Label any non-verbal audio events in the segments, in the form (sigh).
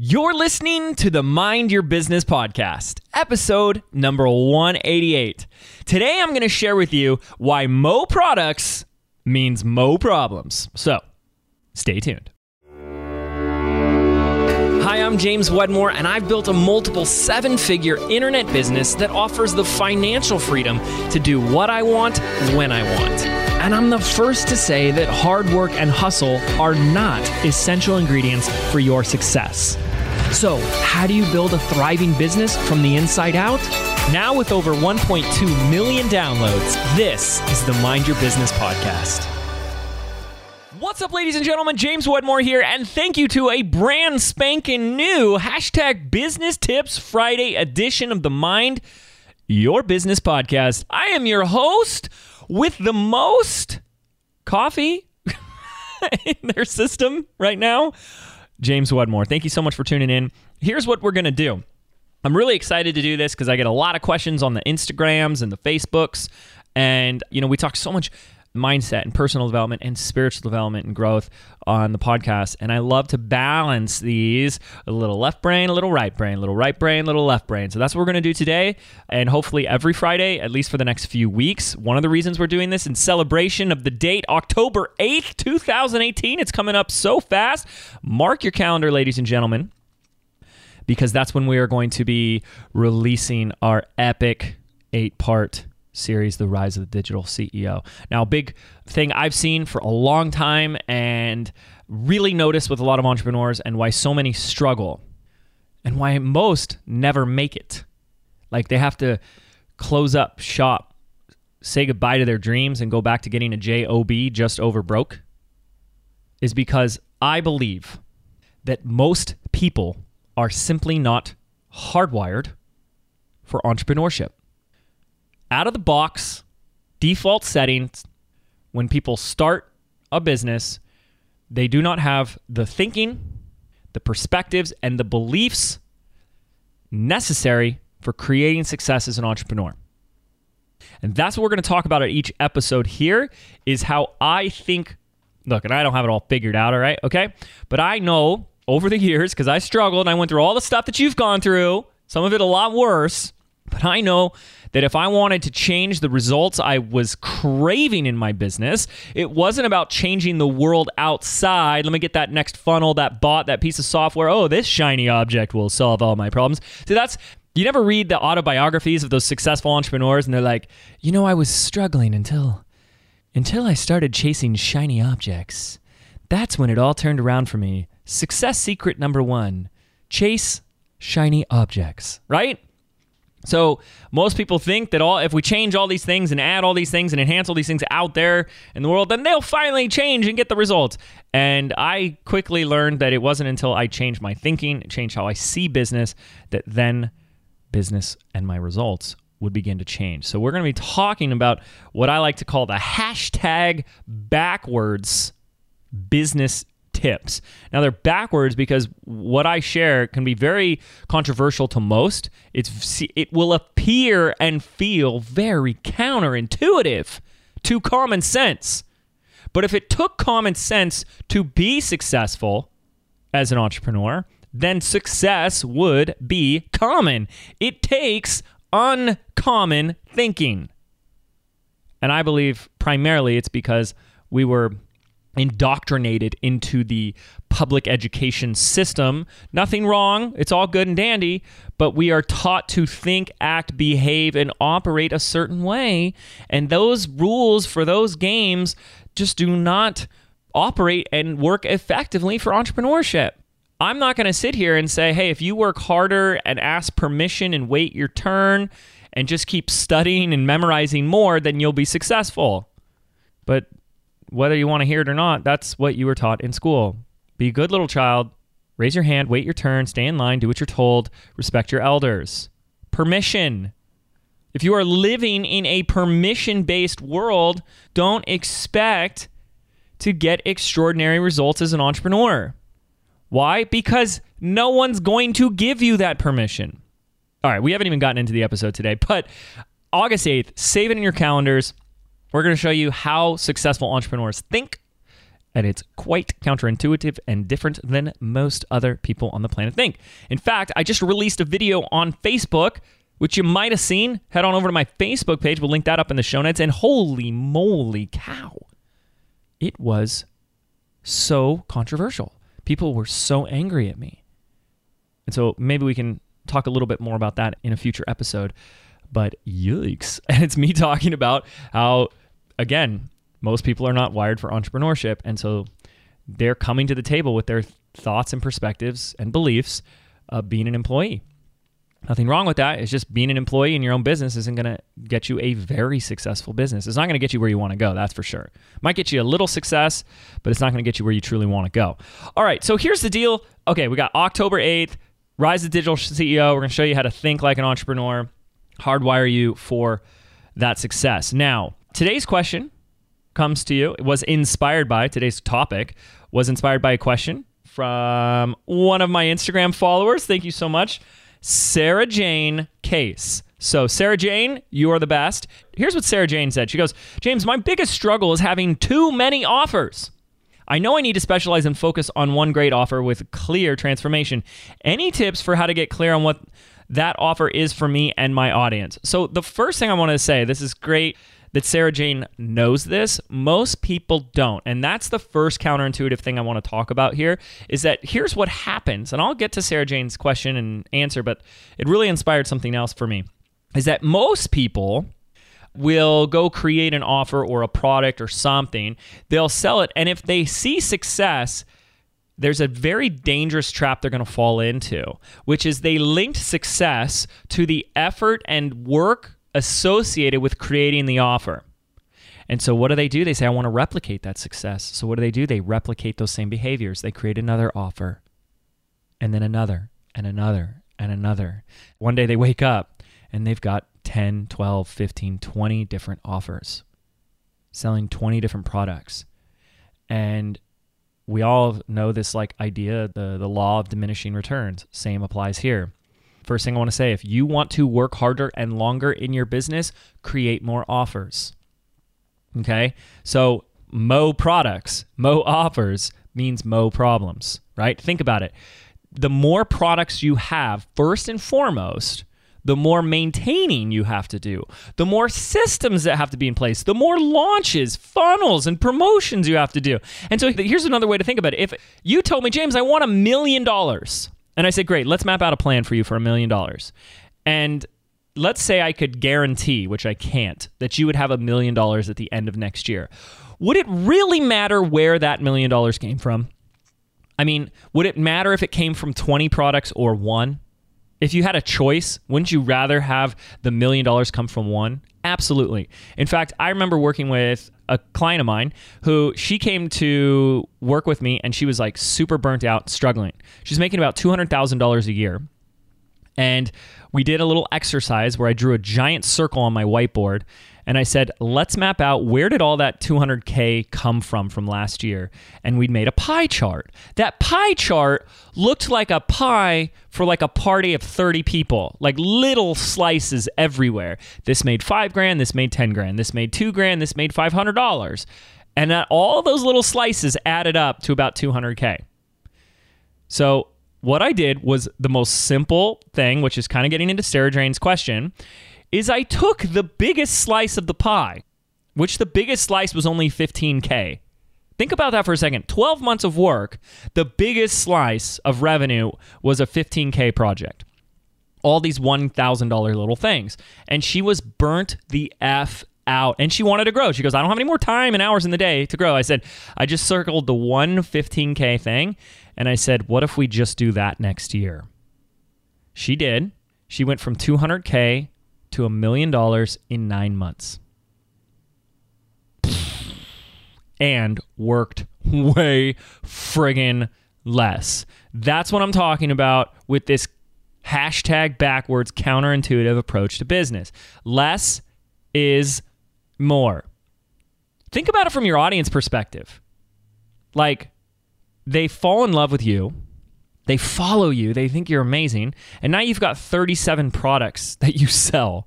You're listening to the Mind Your Business podcast, episode number 188. Today I'm going to share with you why Mo products means Mo problems. So, stay tuned. Hi, I'm James Wedmore, and I've built a multiple seven figure internet business that offers the financial freedom to do what I want when I want. And I'm the first to say that hard work and hustle are not essential ingredients for your success. So, how do you build a thriving business from the inside out? Now, with over 1.2 million downloads, this is the Mind Your Business podcast. What's up, ladies and gentlemen? James Wedmore here, and thank you to a brand spanking new hashtag Business Tips Friday edition of the Mind Your Business podcast. I am your host with the most coffee (laughs) in their system right now. James Wedmore. Thank you so much for tuning in. Here's what we're going to do. I'm really excited to do this because I get a lot of questions on the Instagrams and the Facebooks. And, you know, we talk so much mindset and personal development and spiritual development and growth on the podcast. And I love to balance these a little left brain, a little right brain, a little right brain, a little left brain. So that's what we're going to do today. And hopefully every Friday, at least for the next few weeks. One of the reasons we're doing this in celebration of the date, October 8th, 2018. It's coming up so fast. Mark your calendar, ladies and gentlemen, because that's when we are going to be releasing our epic eight part series, The Rise of the Digital CEO. Now, big thing I've seen for a long time and really noticed with a lot of entrepreneurs and why so many struggle and why most never make it. Like they have to close up shop, say goodbye to their dreams, and go back to getting a job just over broke is because I believe that most people are simply not hardwired for entrepreneurship out of the box default settings when people start a business, they do not have the thinking, the perspectives, and the beliefs necessary for creating success as an entrepreneur. And that's what we're going to talk about at each episode here is how I think look, and I don't have it all figured out, all right? Okay? But I know over the years cuz I struggled and I went through all the stuff that you've gone through, some of it a lot worse, but I know that if I wanted to change the results I was craving in my business, it wasn't about changing the world outside. Let me get that next funnel, that bot, that piece of software. Oh, this shiny object will solve all my problems. So that's you never read the autobiographies of those successful entrepreneurs and they're like, "You know, I was struggling until until I started chasing shiny objects. That's when it all turned around for me." Success secret number 1: chase shiny objects, right? So most people think that all if we change all these things and add all these things and enhance all these things out there in the world, then they'll finally change and get the results. And I quickly learned that it wasn't until I changed my thinking, changed how I see business, that then business and my results would begin to change. So we're going to be talking about what I like to call the hashtag backwards business tips. Now they're backwards because what I share can be very controversial to most. It's it will appear and feel very counterintuitive to common sense. But if it took common sense to be successful as an entrepreneur, then success would be common. It takes uncommon thinking. And I believe primarily it's because we were indoctrinated into the public education system. Nothing wrong, it's all good and dandy, but we are taught to think, act, behave, and operate a certain way. And those rules for those games just do not operate and work effectively for entrepreneurship. I'm not going to sit here and say, hey, if you work harder and ask permission and wait your turn and just keep studying and memorizing more, then you'll be successful. But whether you want to hear it or not, that's what you were taught in school. Be a good little child, raise your hand, wait your turn, stay in line, do what you're told, respect your elders. Permission. If you are living in a permission based world, don't expect to get extraordinary results as an entrepreneur. Why? Because no one's going to give you that permission. All right, we haven't even gotten into the episode today, but August 8th, save it in your calendars. We're going to show you how successful entrepreneurs think And it's quite counterintuitive and different than most other people on the planet think. In fact, I just released a video on Facebook, which you might have seen. Head on over to my Facebook page. We'll link that up in the show notes. And holy moly cow, it was so controversial. People were so angry at me. And so maybe we can talk a little bit more about that in a future episode. But yikes. (laughs) And it's me talking about how, again, most people are not wired for entrepreneurship. And so they're coming to the table with their thoughts and perspectives and beliefs of being an employee. Nothing wrong with that. It's just being an employee in your own business isn't going to get you a very successful business. It's not going to get you where you want to go, that's for sure. Might get you a little success, but it's not going to get you where you truly want to go. All right, so here's the deal. Okay, we got October 8th, Rise the Digital CEO. We're going to show you how to think like an entrepreneur, hardwire you for that success. Now, today's question comes to you. It was inspired by today's topic, was inspired by a question from one of my Instagram followers. Thank you so much. Sarah Jane Case. So, Sarah Jane, you are the best. Here's what Sarah Jane said. She goes, James, my biggest struggle is having too many offers. I know I need to specialize and focus on one great offer with clear transformation. Any tips for how to get clear on what that offer is for me and my audience? So, the first thing I want to say, this is great that Sarah Jane knows this. Most people don't. And that's the first counterintuitive thing I want to talk about here is that here's what happens. And I'll get to Sarah Jane's question and answer, but it really inspired something else for me. Is that most people will go create an offer or a product or something, they'll sell it, and if they see success, there's a very dangerous trap they're going to fall into, which is they linked success to the effort and work associated with creating the offer. And so, what do they do? They say, I want to replicate that success. So, what do they do? They replicate those same behaviors. They create another offer, and then another, and another, and another. One day they wake up and they've got 10, 12, 15, 20 different offers, selling 20 different products. And we all know this like idea, the, the law of diminishing returns. Same applies here. First thing I want to say if you want to work harder and longer in your business, create more offers. Okay. So, mo products, mo offers means mo problems, right? Think about it. The more products you have, first and foremost, the more maintaining you have to do, the more systems that have to be in place, the more launches, funnels, and promotions you have to do. And so here's another way to think about it. If you told me, James, I want a million dollars, and I said, great, let's map out a plan for you for a million dollars. And let's say I could guarantee, which I can't, that you would have a million dollars at the end of next year. Would it really matter where that million dollars came from? I mean, would it matter if it came from 20 products or one? If you had a choice, wouldn't you rather have the million dollars come from one? Absolutely. In fact, I remember working with a client of mine who she came to work with me and she was like super burnt out, struggling. She's making about $200,000 a year. And we did a little exercise where I drew a giant circle on my whiteboard and I said, let's map out where did all that 200K come from from last year? And we'd made a pie chart. That pie chart looked like a pie for like a party of 30 people, like little slices everywhere. This made five grand, this made 10 grand, this made two grand, this made $500. And all those little slices added up to about 200K. So what I did was the most simple thing, which is kind of getting into Sarah Jane's question, is I took the biggest slice of the pie, which the biggest slice was only 15K. Think about that for a second. 12 months of work, the biggest slice of revenue was a 15K project. All these $1,000 little things. And she was burnt the F out and she wanted to grow. She goes, I don't have any more time and hours in the day to grow. I said, I just circled the one 15K thing and I said, what if we just do that next year? She did. She went from 200K to a million dollars in nine months. And worked way friggin' less. That's what I'm talking about with this hashtag backwards counterintuitive approach to business. Less is more. Think about it from your audience perspective. Like, they fall in love with you they follow you, they think you're amazing, and now you've got 37 products (laughs) that you sell.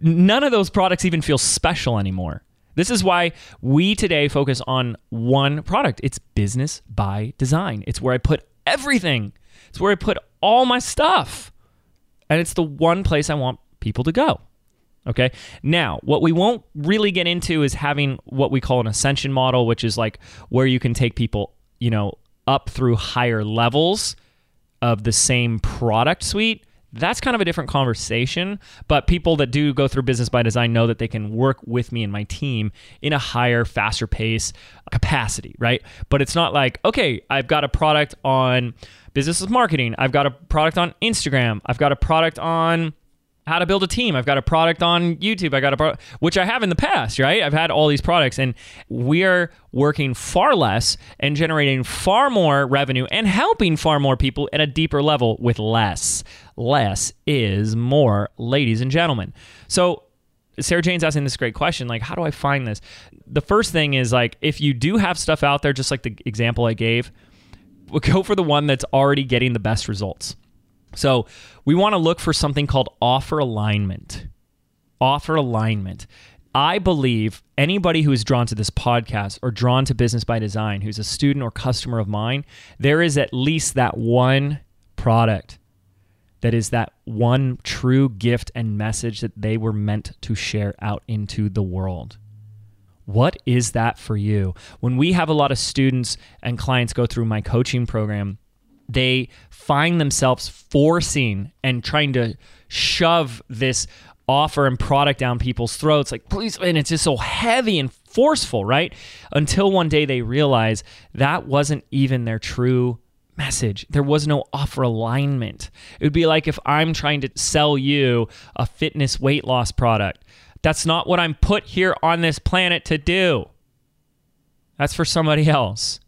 None of those products even feel special anymore. This is why we today focus on one product. It's business by design. It's where I put everything. It's where I put all my stuff. And it's the one place I want people to go. Okay. Now, what we won't really get into is having what we call an ascension model, which is like where you can take people, you know, up through higher levels of the same product suite that's kind of a different conversation. But people that do go through business by design know that they can work with me and my team in a higher, faster pace capacity, right? But it's not like, okay, I've got a product on business marketing, I've got a product on Instagram, I've got a product on how to build a team. I've got a product on YouTube. I got a product, which I have in the past, right? I've had all these products and we are working far less and generating far more revenue and helping far more people at a deeper level with less. Less is more, ladies and gentlemen. So Sarah Jane's asking this great question like, how do I find this? The first thing is like, if you do have stuff out there, just like the example I gave, go for the one that's already getting the best results. So we want to look for something called offer alignment. Offer alignment. I believe anybody who is drawn to this podcast or drawn to business by design, who's a student or customer of mine, there is at least that one product that is that one true gift and message that they were meant to share out into the world. What is that for you? When we have a lot of students and clients go through my coaching program, they find themselves forcing and trying to shove this offer and product down people's throats like please and it's just so heavy and forceful right? Until one day they realize that wasn't even their true message. There was no offer alignment. It would be like if i'm trying to sell you a fitness weight loss product. That's not what i'm put here on this planet to do. That's for somebody else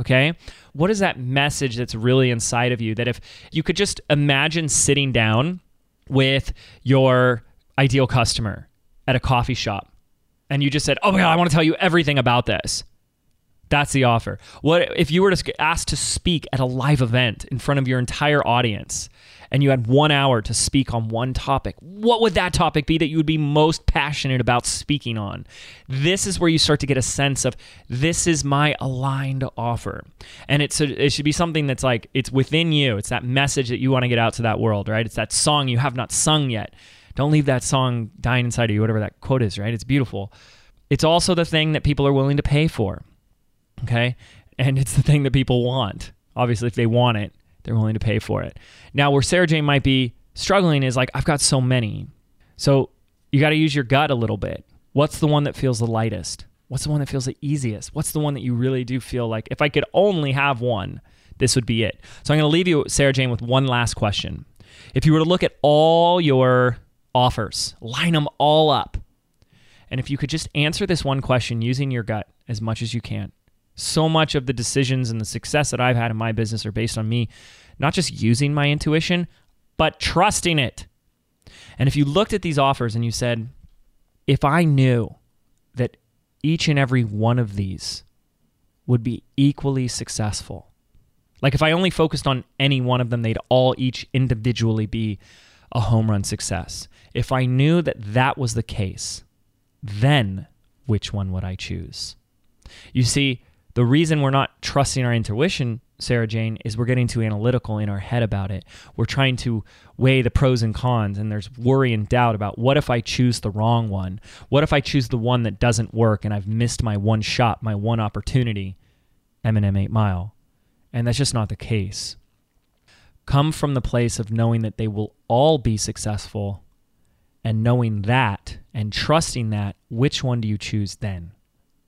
okay what is that message that's really inside of you that if you could just imagine sitting down with your ideal customer at a coffee shop and you just said, "Oh my god, I want to tell you everything about this." That's the offer. What if you were to asked to speak at a live event in front of your entire audience and you had one hour to speak on one topic, what would that topic be that you would be most passionate about speaking on? This is where you start to get a sense of this is my aligned offer. And it's a, it should be something that's like it's within you. It's that message that you want to get out to that world, right? It's that song you have not sung yet. Don't leave that song dying inside of you, whatever that quote is, right? It's beautiful. It's also the thing that people are willing to pay for. Okay? And it's the thing that people want. Obviously, if they want it, they're willing to pay for it. Now, where Sarah Jane might be struggling is like, I've got so many. So you got to use your gut a little bit. What's the one that feels the lightest? What's the one that feels the easiest? What's the one that you really do feel like, if I could only have one, this would be it? So I'm going to leave you, Sarah Jane, with one last question. If you were to look at all your offers, line them all up, and if you could just answer this one question using your gut as much as you can, so much of the decisions and the success that I've had in my business are based on me not just using my intuition, but trusting it. And if you looked at these offers and you said, if I knew that each and every one of these would be equally successful, like if I only focused on any one of them, they'd all each individually be a home run success. If I knew that that was the case, then which one would I choose? You see, the reason we're not trusting our intuition, Sarah Jane, is we're getting too analytical in our head about it. We're trying to weigh the pros and cons, and there's worry and doubt about what if I choose the wrong one? What if I choose the one that doesn't work and I've missed my one shot, my one opportunity? Eminem 8 Mile. And that's just not the case. Come from the place of knowing that they will all be successful and knowing that and trusting that, which one do you choose then?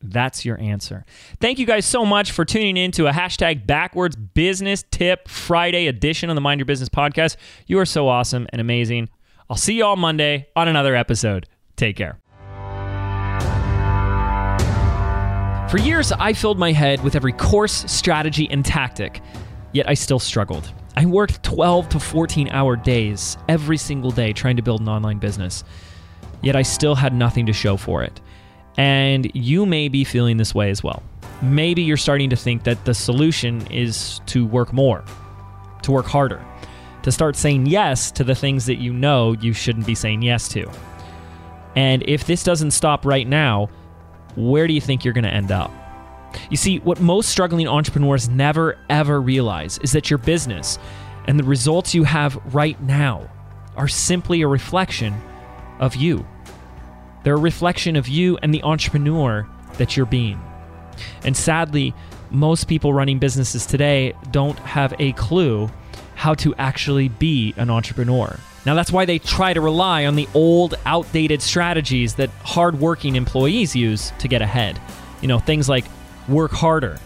That's your answer. Thank you guys so much for tuning in to a hashtag backwards business tip Friday edition of the Mind Your Business podcast. You are so awesome and amazing. I'll see you all Monday on another episode. Take care. For years, I filled my head with every course, strategy, and tactic, yet I still struggled. I worked 12 to 14 hour days every single day trying to build an online business, yet I still had nothing to show for it. And you may be feeling this way as well. Maybe you're starting to think that the solution is to work more, to work harder, to start saying yes to the things that you know you shouldn't be saying yes to. And if this doesn't stop right now, where do you think you're going to end up? You see, what most struggling entrepreneurs never ever realize is that your business and the results you have right now are simply a reflection of you. They're a reflection of you and the entrepreneur that you're being. And sadly, most people running businesses today don't have a clue how to actually be an entrepreneur. Now, that's why they try to rely on the old, outdated strategies that hardworking employees use to get ahead. You know, things like work harder,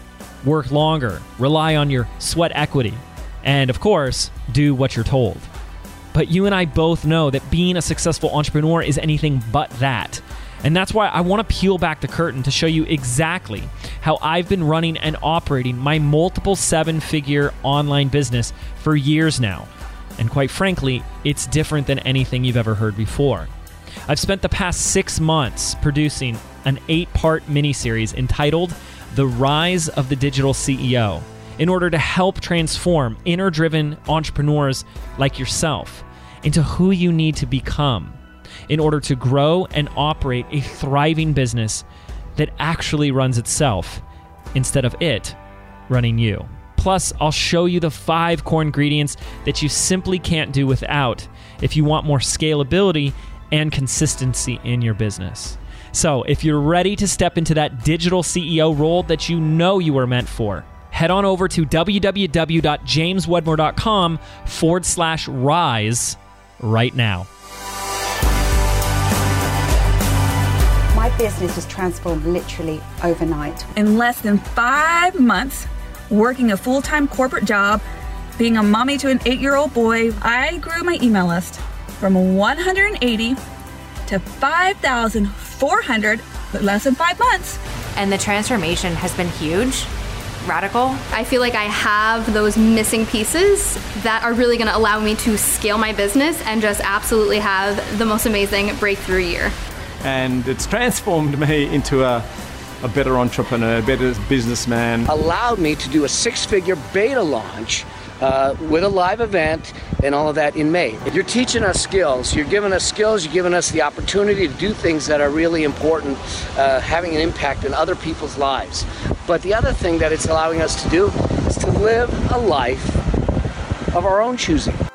work longer, rely on your sweat equity, and of course, do what you're told. But you and I both know that being a successful entrepreneur is anything but that. And that's why I want to peel back the curtain to show you exactly how I've been running and operating my multiple seven figure online business for years now. And quite frankly, it's different than anything you've ever heard before. I've spent the past six months producing an eight part miniseries entitled The Rise of the Digital CEO in order to help transform inner driven entrepreneurs like yourself into who you need to become in order to grow and operate a thriving business that actually runs itself instead of it running you. Plus, I'll show you the five core ingredients that you simply can't do without if you want more scalability and consistency in your business. So, if you're ready to step into that digital CEO role that you know you are meant for, head on over to www.jameswedmore.com forward slash rise right now. My business was transformed literally overnight. In less than five months, working a full time corporate job, being a mommy to an eight year old boy, I grew my email list from 180 to 5,400 in less than five months. And the transformation has been huge radical. I feel like I have those missing pieces that are really going to allow me to scale my business and just absolutely have the most amazing breakthrough year. And it's transformed me into a, a better entrepreneur, a better businessman. Allowed me to do a six figure beta launch uh, with a live event and all of that in May. You're teaching us skills. You're giving us skills. You're giving us the opportunity to do things that are really important, uh, having an impact in other people's lives. But the other thing that it's allowing us to do is to live a life of our own choosing.